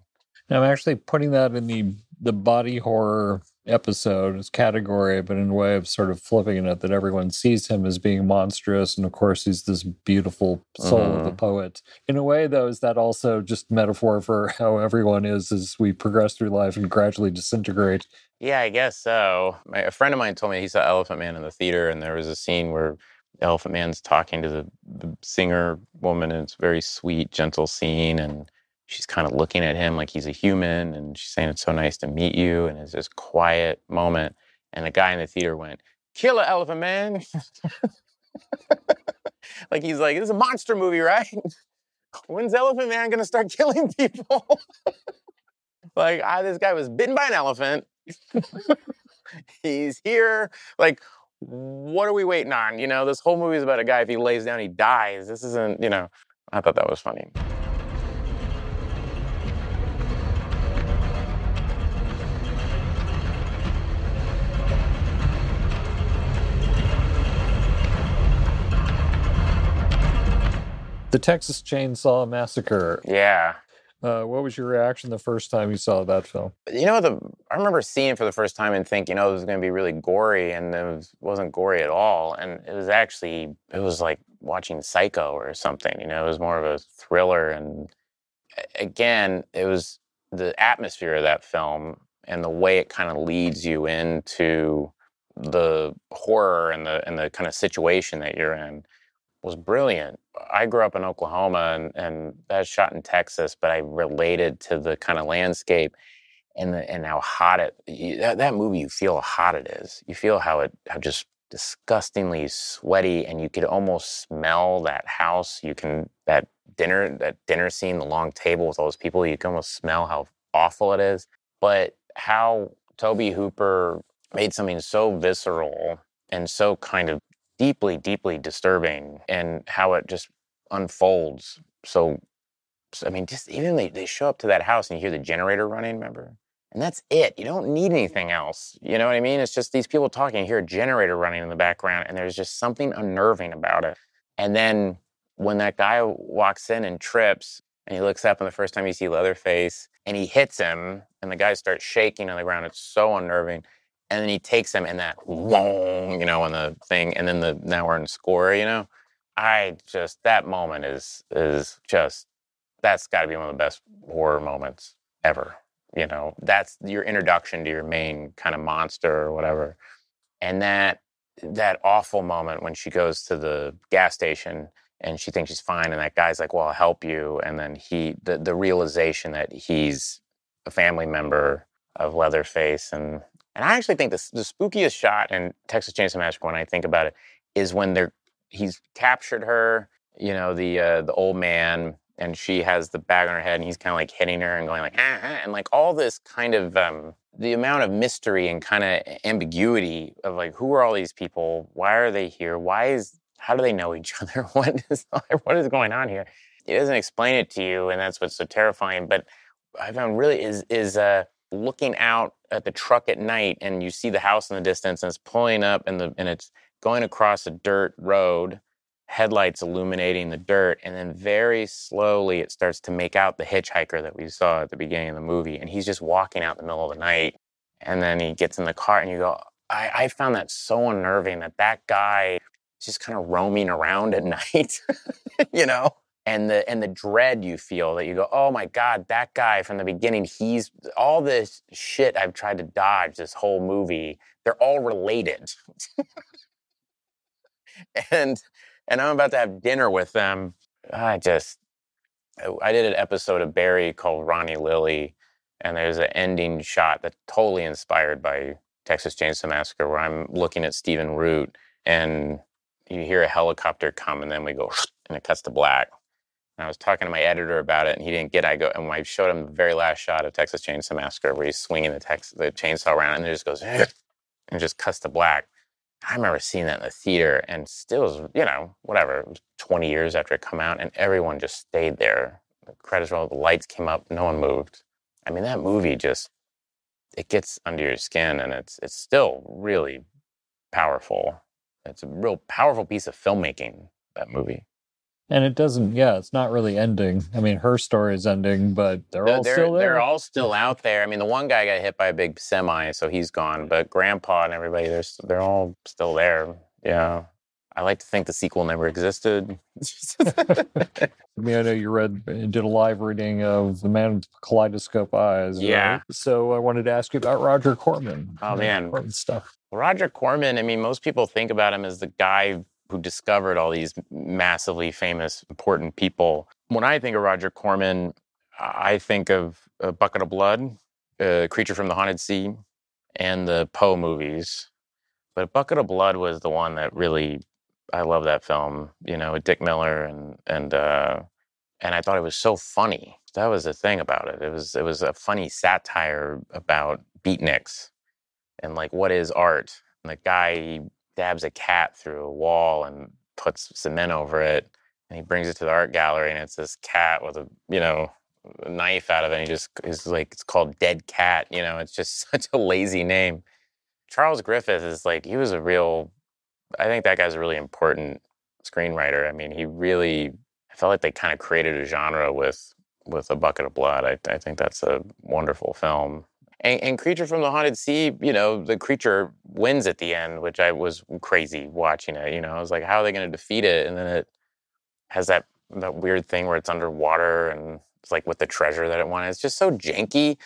Speaker 3: I'm actually putting that in the the body horror episode as category, but in a way of sort of flipping it that everyone sees him as being monstrous, and of course he's this beautiful soul mm-hmm. of the mm-hmm. poet. In a way, though, is that also just metaphor for how everyone is as we progress through life and gradually disintegrate?
Speaker 1: Yeah, I guess so. My, a friend of mine told me he saw Elephant Man in the theater, and there was a scene where Elephant Man's talking to the, the singer woman, and it's a very sweet, gentle scene, and she's kind of looking at him like he's a human and she's saying it's so nice to meet you and it's this quiet moment and the guy in the theater went killer elephant man. Like he's like this is a monster movie right? When's elephant man gonna start killing people? Like this guy was bitten by an elephant. He's here. Like what are we waiting on? You know this whole movie is about a guy if he lays down he dies. This isn't you know i thought that was funny
Speaker 3: The Texas Chainsaw Massacre.
Speaker 1: Yeah.
Speaker 3: Uh, what was your reaction the first time you saw that film?
Speaker 1: You know, the I remember seeing it for the first time and thinking, oh, this is going to be really gory, and it was, wasn't gory at all. And it was actually, it was like watching Psycho or something. You know, it was more of a thriller. And again, it was the atmosphere of that film and the way it kind of leads you into the horror and the and the kind of situation that you're in was brilliant. I grew up in Oklahoma and, and was shot in Texas, but I related to the kind of landscape and the, and how hot it that, that movie you feel how hot it is. You feel how it how just disgustingly sweaty and you could almost smell that house. You can that dinner that dinner scene, the long table with all those people, you can almost smell how awful it is. But how Tobe Hooper made something so visceral and so kind of deeply, deeply disturbing and how it just unfolds. So, so I mean, just even they, they show up to that house and you hear the generator running, remember? And that's it. You don't need anything else. You know what I mean? It's just these people talking, you hear a generator running in the background, and there's just something unnerving about it. And then when that guy walks in and trips, and he looks up, and the first time you see Leatherface, and he hits him, and the guy starts shaking on the ground, it's so unnerving and then he takes them in that wong, you know, on the thing, and then the now we're in score, you know. I just that moment is is just that's got to be one of the best horror moments ever. You know, that's your introduction to your main kind of monster or whatever, and that that awful moment when she goes to the gas station and she thinks she's fine, and that guy's like, "Well, I'll help you," and then he the the realization that he's a family member of Leatherface and and I actually think the, the spookiest shot in Texas Chainsaw Massacre, when I think about it, is when they're he's captured her, you know, the uh, the old man, and she has the bag on her head, and he's kind of like hitting her and going like, ah, ah, and like all this kind of um, the amount of mystery and kind of ambiguity of like, who are all these people? Why are they here? Why is how do they know each other? what is what is going on here? It doesn't explain it to you, and that's what's so terrifying. But I found really is is uh, looking out at the truck at night and you see the house in the distance and it's pulling up and the and it's going across a dirt road headlights illuminating the dirt, and then very slowly it starts to make out the hitchhiker that we saw at the beginning of the movie, and he's just walking out in the middle of the night, and then he gets in the car, and you go, I, I found that so unnerving that that guy just kind of roaming around at night, you know and the and the dread you feel that you go oh my god that guy from the beginning he's all this shit i've tried to dodge this whole movie they're all related. And and i'm about to have dinner with them. I just i did an episode of barry called ronnie lily and there's an ending shot that's totally inspired by texas chainsaw massacre where i'm looking at stephen root and you hear a helicopter come and then we go and it cuts to black and I was talking to my editor about it, and he didn't get. It. I go and I showed him the very last shot of Texas Chainsaw Massacre, where he's swinging the the chainsaw around, and it just goes and just cuts to black. I remember seeing that in the theater, and still, you know, whatever, twenty years after it come out, and everyone just stayed there. The credits rolled, the lights came up, no one moved. I mean, that movie just it gets under your skin, and it's it's still really powerful. It's a real powerful piece of filmmaking. That movie.
Speaker 3: And it doesn't, yeah, it's not really ending. I mean, her story is ending, but they're, all
Speaker 1: they're,
Speaker 3: still there.
Speaker 1: They're all still out there. I mean, the one guy got hit by a big semi, so he's gone. But Grandpa and everybody, they're they're all still there. Yeah, I like to think the sequel never existed.
Speaker 3: I mean, I know you read, and did a live reading of The Man with Kaleidoscope Eyes.
Speaker 1: Yeah.
Speaker 3: Right? So I wanted to ask you about Roger Corman.
Speaker 1: Oh man,
Speaker 3: Corman stuff.
Speaker 1: Roger Corman. I mean, most people think about him as the guy who discovered all these massively famous, important people. When I think of Roger Corman, I think of A Bucket of Blood, A Creature from the Haunted Sea, and the Poe movies. But Bucket of Blood was the one that really, I love that film, you know, with Dick Miller and, and, uh, and I thought it was so funny. That was the thing about it. It was, it was a funny satire about beatniks and like what is art. And the guy dabs a cat through a wall and puts cement over it and he brings it to the art gallery and it's this cat with a you know a knife out of it and he just is like it's called dead cat you know it's just such a lazy name. Charles griffith is like he was a real i think that guy's a really important screenwriter. I mean he really i felt like they kind of created a genre with with a bucket of blood. I, I think that's a wonderful film and, and, Creature from the Haunted Sea, you know, the creature wins at the end, which I was crazy watching it. You know, I was like, how are they going to defeat it? And then it has that that weird thing where it's underwater and it's like with the treasure that it wanted. It's just so janky,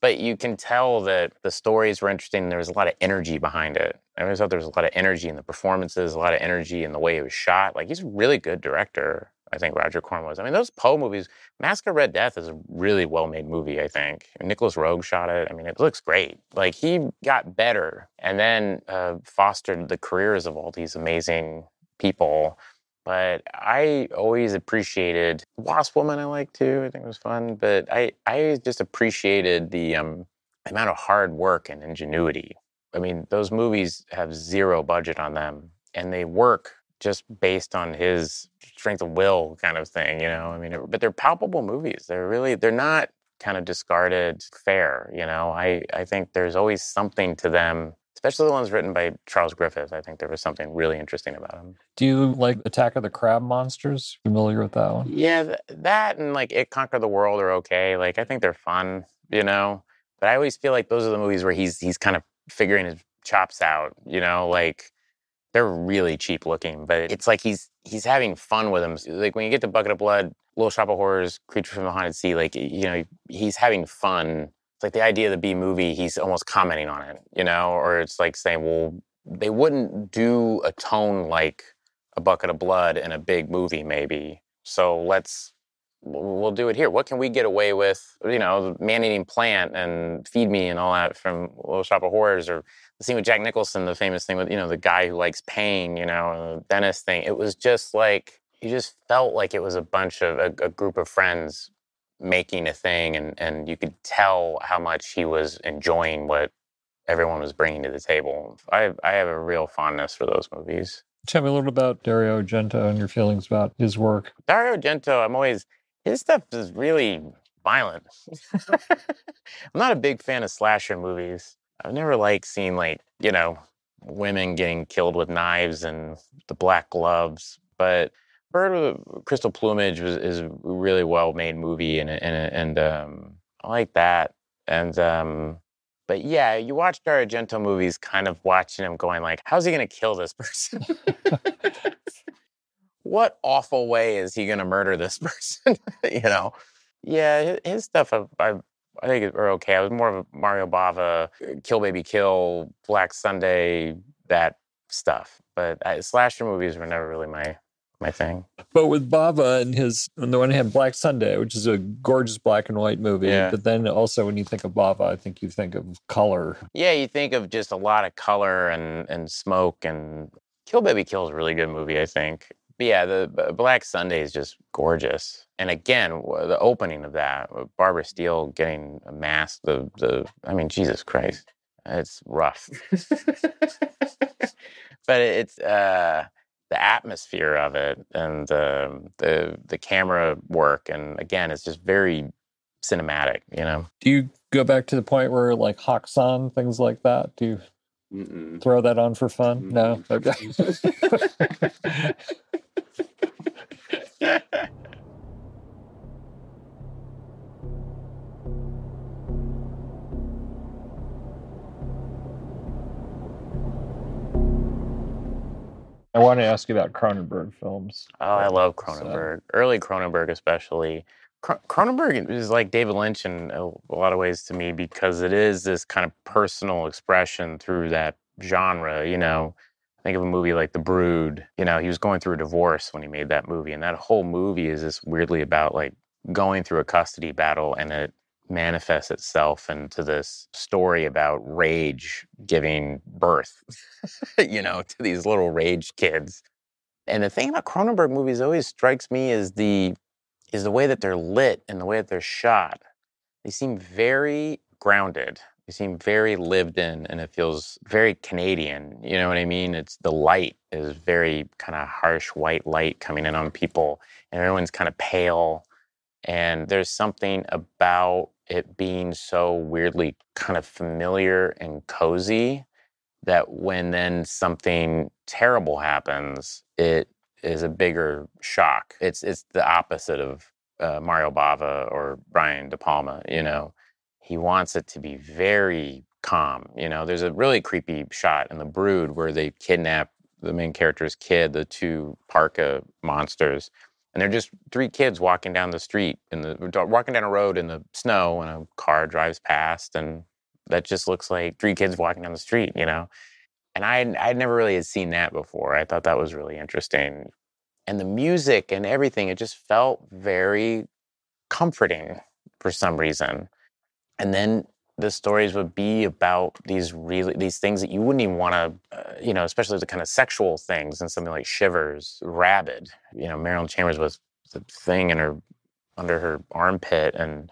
Speaker 1: but you can tell that the stories were interesting. There was a lot of energy behind it. I always thought there was a lot of energy in the performances, a lot of energy in the way it was shot. Like he's a really good director. I think Roger Corman was. I mean, those Poe movies, Mask of Red Death is a really well made movie, I think. Nicolas Roeg shot it. I mean, it looks great. Like, he got better and then uh, fostered the careers of all these amazing people. But I always appreciated Wasp Woman, I like too. I think it was fun. But I, I just appreciated the um, amount of hard work and ingenuity. I mean, those movies have zero budget on them and they work just based on his strength of will kind of thing, you know. I mean, but they're palpable movies. They're really they're not kind of discarded fare, you know. I I think there's always something to them, especially the ones written by Charles Griffith. I think there was something really interesting about them.
Speaker 3: Do you like Attack of the Crab Monsters? Familiar with that one?
Speaker 1: Yeah, th- that and like It Conquer the World are okay. Like I think they're fun, you know. But I always feel like those are the movies where he's he's kind of figuring his chops out, you know, like they're really cheap looking, but it's like he's he's having fun with them. Like when you get to Bucket of Blood, Little Shop of Horrors, Creature from the Haunted Sea, like you know, he's having fun. It's like the idea of the B movie, he's almost commenting on it, you know, or it's like saying, well, they wouldn't do a tone like a bucket of blood in a big movie, maybe. So let's we'll do it here. What can we get away with? You know, man eating plant and feed me and all that from Little Shop of Horrors, or the scene with Jack Nicholson, the famous thing with you know the guy who likes pain, you know, the dentist thing. It was just like you just felt like it was a bunch of a, a group of friends making a thing, and and you could tell how much he was enjoying what everyone was bringing to the table. I I have a real fondness for those movies.
Speaker 3: Tell me a little bit about Dario Argento and your feelings about his work.
Speaker 1: Dario Argento, I'm always his stuff is really violent. I'm not a big fan of slasher movies. I've never liked seeing like, you know, women getting killed with knives and the black gloves. but Bird with Crystal Plumage was is a really well made movie, and and and um, I like that. And um, but yeah, you watch Argento movies, kind of watching him going like, "How's he going to kill this person? what awful way is he going to murder this person?" you know? Yeah, his, his stuff I, I I think are okay. I was more of a Mario Bava, uh, Kill Baby Kill, Black Sunday, that stuff. But I, slasher movies were never really my my thing.
Speaker 3: But with Bava and his, on the one hand, Black Sunday, which is a gorgeous black and white movie.
Speaker 1: Yeah.
Speaker 3: But then also when you think of Bava, I think you think of color.
Speaker 1: Yeah, you think of just a lot of color and and smoke and Kill Baby Kill is a really good movie, I think. But yeah, the Black Sunday is just gorgeous. And again, the opening of that, Barbara Steele getting a mask, the the I mean, Jesus Christ, it's rough. but it's uh the atmosphere of it and um, the the camera work and again it's just very cinematic you know
Speaker 3: Do you go back to the point where like Häxan, things like that? Do you
Speaker 2: Mm-mm.
Speaker 3: throw that on for fun? No. Okay. I want to ask you about Cronenberg films.
Speaker 1: oh i love
Speaker 3: So-
Speaker 1: cronenberg early cronenberg especially Cro- cronenberg is like david lynch in a, a lot of ways to me because it is this kind of personal expression through that genre you know think of a movie like the brood you know he was going through a divorce when he made that movie and that whole movie is just weirdly about like going through a custody battle and it manifests itself into this story about rage giving birth, you know, to these little rage kids. And the thing about Cronenberg movies always strikes me is the is the way that they're lit and the way that they're shot. They seem very grounded. They seem very lived in and it feels very Canadian. You know what I mean? It's the light is very kind of harsh white light coming in on people and everyone's kind of pale and there's something about it being so weirdly kind of familiar and cozy that when then something terrible happens, it is a bigger shock. It's it's the opposite of uh, Mario Bava or Brian De Palma. You know, he wants it to be very calm. You know, there's a really creepy shot in The Brood where they kidnap the main character's kid, the two parka monsters, and they're just three kids walking down the street in the walking down a road in the snow and a car drives past and that just looks like three kids walking down the street you know? And i i'd never really had seen that before. I thought that was really interesting. And the music and everything it just felt very comforting for some reason. And then the stories would be about these really these things that you wouldn't even want to uh, you know especially the kind of sexual things and something like shivers rabid you know marilyn chambers was the thing in her under her armpit and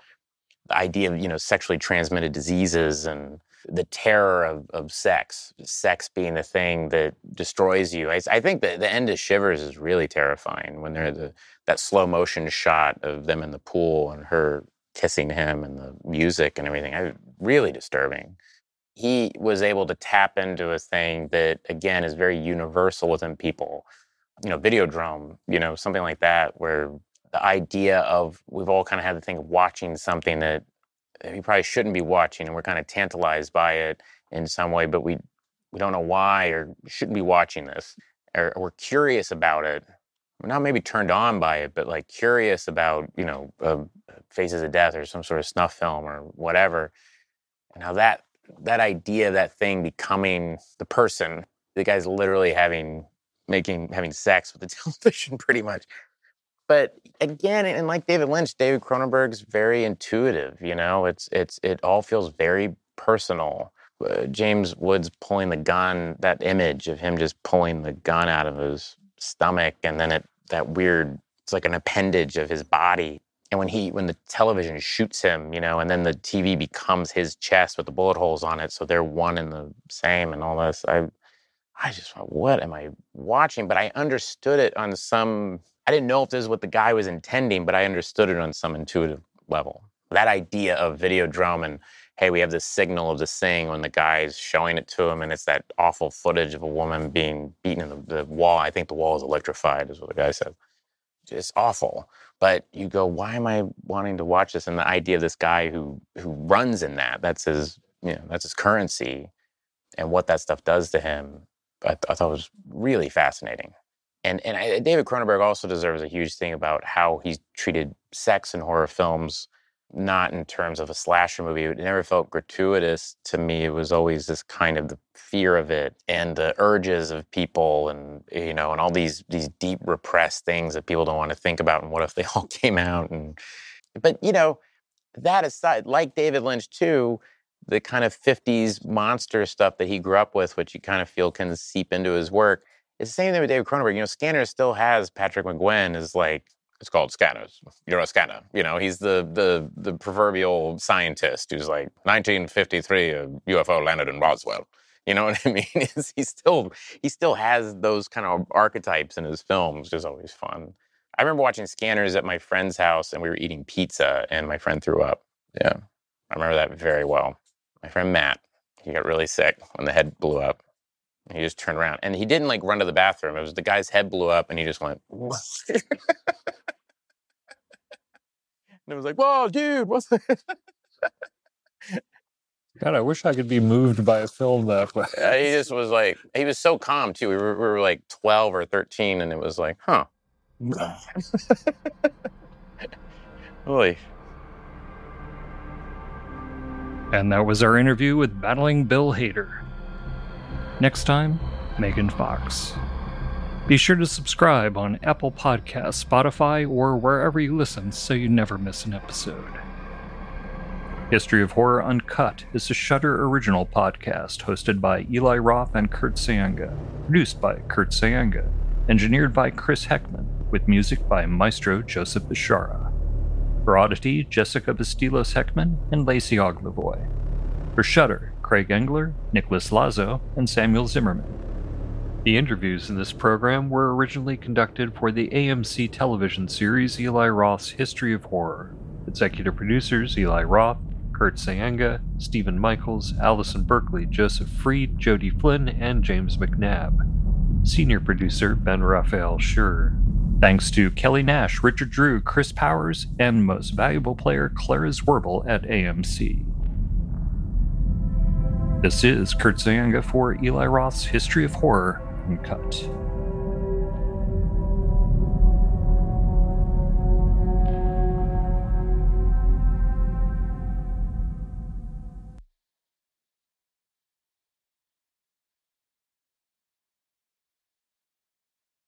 Speaker 1: the idea of you know sexually transmitted diseases and the terror of, of sex sex being the thing that destroys you. I, I think that the end of shivers is really terrifying when they're the that slow motion shot of them in the pool and her kissing him and the music and everything. I, really disturbing. He was able to tap into a thing that, again, is very universal within people. You know, Videodrome, you know, something like that, where the idea of we've all kind of had the thing of watching something that we probably shouldn't be watching, and we're kind of tantalized by it in some way, but we we don't know why or shouldn't be watching this, or we're curious about it. Not maybe turned on by it, but like curious about, you know, uh, Faces of Death or some sort of snuff film or whatever, and how that that idea, that thing becoming the person, the guy's literally having making having sex with the television, pretty much. But again, and like David Lynch, David Cronenberg's very intuitive. You know, it's it's it all feels very personal. Uh, James Woods pulling the gun, that image of him just pulling the gun out of his stomach, and then it that weird, it's like an appendage of his body. And when he when the television shoots him you know and then the tv becomes his chest with the bullet holes on it so they're one and the same and all this i i just thought what am i watching? But i understood it on some i didn't know if this is what the guy was intending but i understood it on some intuitive level. That idea of videodrome and hey, we have this signal of this thing when the guy's showing it to him, and it's that awful footage of a woman being beaten in the, the wall. I think the wall is electrified, is what the guy said. It's awful. But you go, why am I wanting to watch this? And the idea of this guy who who runs in that, that's his, you know, that's his currency, and what that stuff does to him, I, I thought was really fascinating. And and I, David Cronenberg also deserves a huge thing about how he treated sex in horror films not in terms of a slasher movie. It never felt gratuitous to me. It was always this kind of the fear of it and the urges of people and you know, and all these these deep repressed things that people don't want to think about and what if they all came out and but you know, that aside, like David Lynch too, the kind of 50s monster stuff that he grew up with, which you kind of feel can seep into his work. It's the same thing with David Cronenberg. You know, Scanners still has Patrick McGoohan as like it's called scanners. You're a scanner. You know, he's the the the proverbial scientist who's like 1953, a UFO landed in Roswell. You know what I mean? he still he still has those kind of archetypes in his films, which is always fun. I remember watching Scanners at my friend's house, and we were eating pizza, and my friend threw up. Yeah, I remember that very well. My friend Matt, he got really sick when the head blew up. He just turned around, and he didn't like run to the bathroom. It was the guy's head blew up, and he just went. And it was like, whoa, dude, what's that?
Speaker 3: God, I wish I could be moved by a film that way.
Speaker 1: Yeah, he just was like, he was so calm too. We were, we were like 12 or 13, and it was like, huh. Holy.
Speaker 3: And that was our interview with battling Bill Hader. Next time, Megan Fox. Be sure to subscribe on Apple Podcasts, Spotify, or wherever you listen so you never miss an episode. History of Horror Uncut is a Shudder original podcast hosted by Eli Roth and Kurt Sayenga, produced by Kurt Sayenga, engineered by Chris Heckman, with music by Maestro Joseph Bishara. For Oddity, Jessica Bastilos Heckman and Lacey Oglavoy. For Shudder, Craig Engler, Nicholas Lazo, and Samuel Zimmerman. The interviews in this program were originally conducted for the AMC television series Eli Roth's History of Horror. Executive producers Eli Roth, Kurt Sayenga, Stephen Michaels, Allison Berkeley, Joseph Freed, Jody Flynn, and James McNabb. Senior producer Ben Raphael Schur. Thanks to Kelly Nash, Richard Drew, Chris Powers, and most valuable player Clara Zwerble at AMC. This is Kurt Sayenga for Eli Roth's History of Horror Uncut.